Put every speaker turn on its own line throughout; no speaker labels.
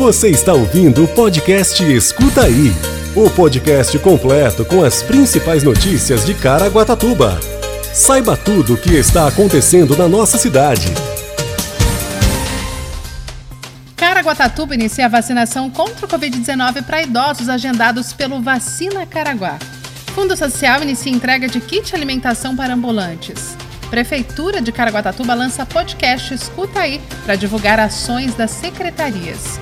Você está ouvindo o podcast Escuta Aí o podcast completo com as principais notícias de Caraguatatuba. Saiba tudo o que está acontecendo na nossa cidade.
Caraguatatuba inicia a vacinação contra o Covid-19 para idosos agendados pelo Vacina Caraguá. Fundo Social inicia entrega de kit alimentação para ambulantes. Prefeitura de Caraguatatuba lança podcast Escuta Aí para divulgar ações das secretarias.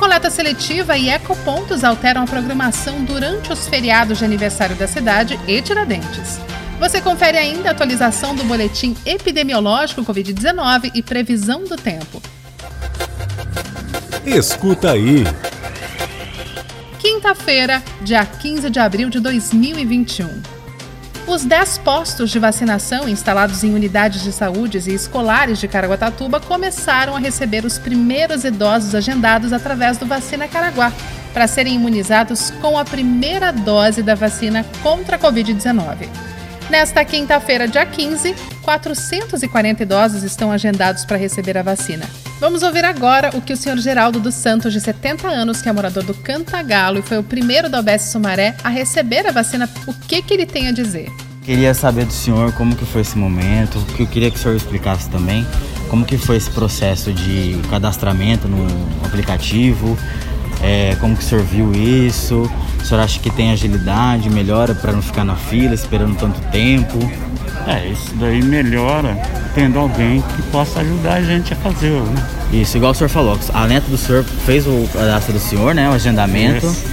Coleta seletiva e ecopontos alteram a programação durante os feriados de aniversário da cidade e Tiradentes. Você confere ainda a atualização do boletim epidemiológico Covid-19 e previsão do tempo.
Escuta aí.
Quinta-feira, dia 15 de abril de 2021. Os 10 postos de vacinação instalados em unidades de saúde e escolares de Caraguatatuba começaram a receber os primeiros idosos agendados através do Vacina Caraguá, para serem imunizados com a primeira dose da vacina contra a Covid-19. Nesta quinta-feira, dia 15, 440 idosos estão agendados para receber a vacina. Vamos ouvir agora o que o senhor Geraldo dos Santos, de 70 anos, que é morador do Cantagalo e foi o primeiro da OBS Sumaré a receber a vacina, o que, que ele tem a dizer.
Queria saber do senhor como que foi esse momento, que eu queria que o senhor explicasse também como que foi esse processo de cadastramento no aplicativo, é, como que o senhor viu isso, o senhor acha que tem agilidade, melhora para não ficar na fila esperando tanto tempo?
É, isso daí melhora tendo alguém que possa ajudar a gente a fazer, né?
Isso, igual o senhor falou, a neta do senhor fez o cadastro do senhor, né? O agendamento. Isso.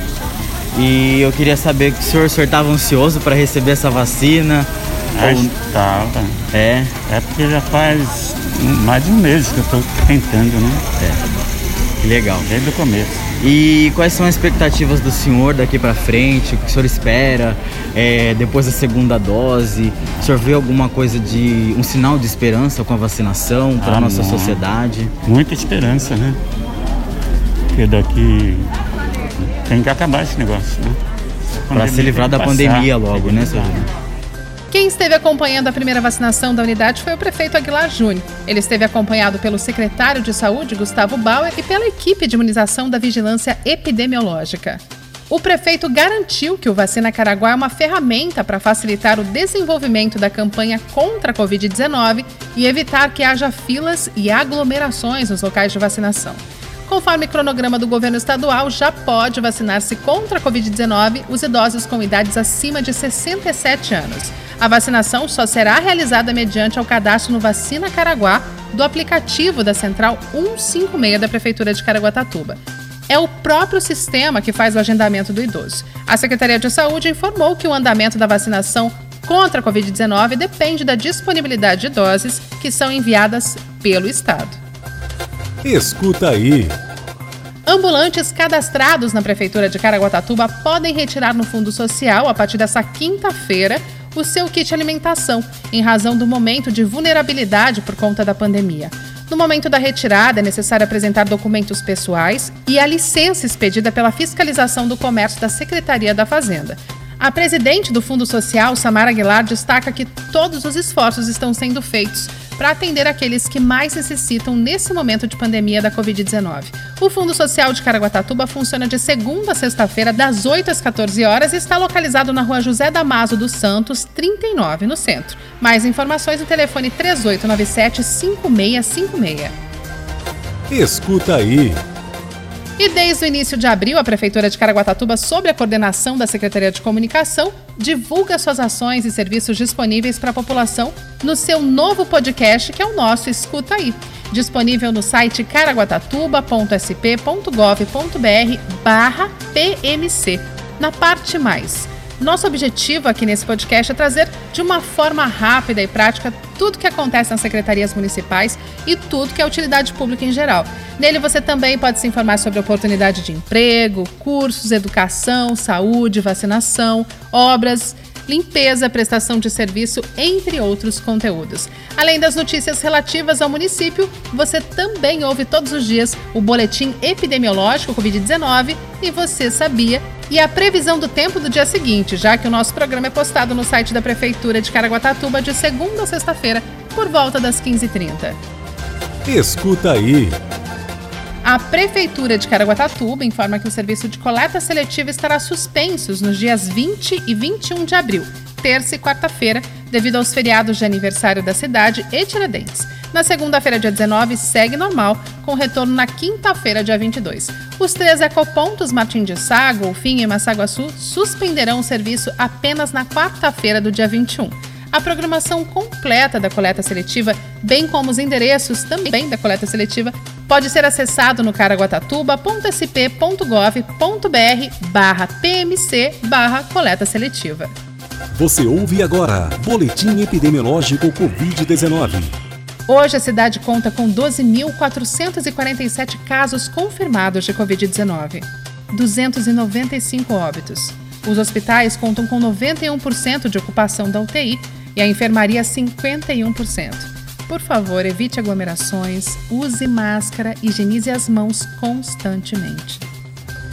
E eu queria saber que o senhor estava ansioso para receber essa vacina.
Ah, estava.
É.
É porque já faz mais de um mês que eu estou tentando, né?
É. Que legal.
Desde o começo.
E quais são as expectativas do senhor daqui para frente? O que o senhor espera é, depois da segunda dose? O senhor vê alguma coisa de um sinal de esperança com a vacinação para a ah, nossa não. sociedade?
Muita esperança, né? Porque daqui tem que acabar esse negócio, né?
Para se livrar da passar, pandemia logo, né, senhor?
Quem esteve acompanhando a primeira vacinação da unidade foi o prefeito Aguilar Júnior. Ele esteve acompanhado pelo secretário de Saúde, Gustavo Bauer, e pela equipe de imunização da Vigilância Epidemiológica. O prefeito garantiu que o Vacina Caraguá é uma ferramenta para facilitar o desenvolvimento da campanha contra a Covid-19 e evitar que haja filas e aglomerações nos locais de vacinação. Conforme cronograma do governo estadual, já pode vacinar-se contra a Covid-19 os idosos com idades acima de 67 anos. A vacinação só será realizada mediante o cadastro no Vacina Caraguá do aplicativo da Central 156 da Prefeitura de Caraguatatuba. É o próprio sistema que faz o agendamento do idoso. A Secretaria de Saúde informou que o andamento da vacinação contra a Covid-19 depende da disponibilidade de doses que são enviadas pelo Estado.
Escuta aí.
Ambulantes cadastrados na Prefeitura de Caraguatatuba podem retirar no Fundo Social, a partir dessa quinta-feira, o seu kit alimentação, em razão do momento de vulnerabilidade por conta da pandemia. No momento da retirada, é necessário apresentar documentos pessoais e a licença expedida pela Fiscalização do Comércio da Secretaria da Fazenda. A presidente do Fundo Social, Samara Aguilar, destaca que todos os esforços estão sendo feitos para atender aqueles que mais necessitam nesse momento de pandemia da Covid-19. O Fundo Social de Caraguatatuba funciona de segunda a sexta-feira, das 8 às 14 horas e está localizado na rua José Damaso dos Santos, 39, no centro. Mais informações no telefone 3897-5656.
Escuta aí.
E desde o início de abril, a Prefeitura de Caraguatatuba, sob a coordenação da Secretaria de Comunicação, divulga suas ações e serviços disponíveis para a população no seu novo podcast, que é o nosso Escuta Aí, disponível no site caraguatatuba.sp.gov.br barra PMC, na parte mais. Nosso objetivo aqui nesse podcast é trazer de uma forma rápida e prática tudo que acontece nas secretarias municipais e tudo que é utilidade pública em geral. Nele você também pode se informar sobre oportunidade de emprego, cursos, educação, saúde, vacinação, obras limpeza, prestação de serviço, entre outros conteúdos. Além das notícias relativas ao município, você também ouve todos os dias o boletim epidemiológico Covid-19 e você sabia e a previsão do tempo do dia seguinte, já que o nosso programa é postado no site da Prefeitura de Caraguatatuba de segunda a sexta-feira, por volta das 15h30.
Escuta aí.
A Prefeitura de Caraguatatuba informa que o serviço de coleta seletiva estará suspenso nos dias 20 e 21 de abril, terça e quarta-feira, devido aos feriados de aniversário da cidade e Tiradentes. Na segunda-feira, dia 19, segue normal, com retorno na quinta-feira, dia 22. Os três ecopontos Martim de Sá, Golfinho e Massaguaçu suspenderão o serviço apenas na quarta-feira do dia 21. A programação completa da coleta seletiva, bem como os endereços também da coleta seletiva, pode ser acessado no caraguatatuba.sp.gov.br barra PMC barra coleta seletiva.
Você ouve agora Boletim Epidemiológico Covid-19.
Hoje a cidade conta com 12.447 casos confirmados de Covid-19, 295 óbitos. Os hospitais contam com 91% de ocupação da UTI e a enfermaria 51%. Por favor, evite aglomerações, use máscara, higienize as mãos constantemente.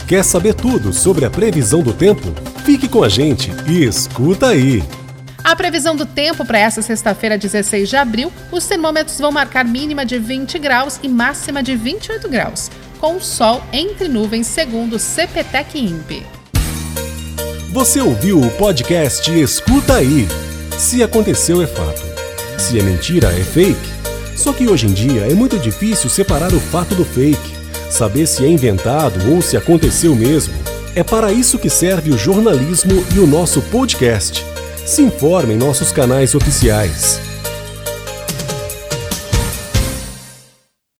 Quer saber tudo sobre a previsão do tempo? Fique com a gente e escuta aí!
A previsão do tempo para esta sexta-feira, 16 de abril, os termômetros vão marcar mínima de 20 graus e máxima de 28 graus, com sol entre nuvens, segundo o CPTEC INPE.
Você ouviu o podcast Escuta Aí. Se aconteceu, é fato. Se é mentira, é fake. Só que hoje em dia é muito difícil separar o fato do fake, saber se é inventado ou se aconteceu mesmo. É para isso que serve o jornalismo e o nosso podcast. Se informe em nossos canais oficiais.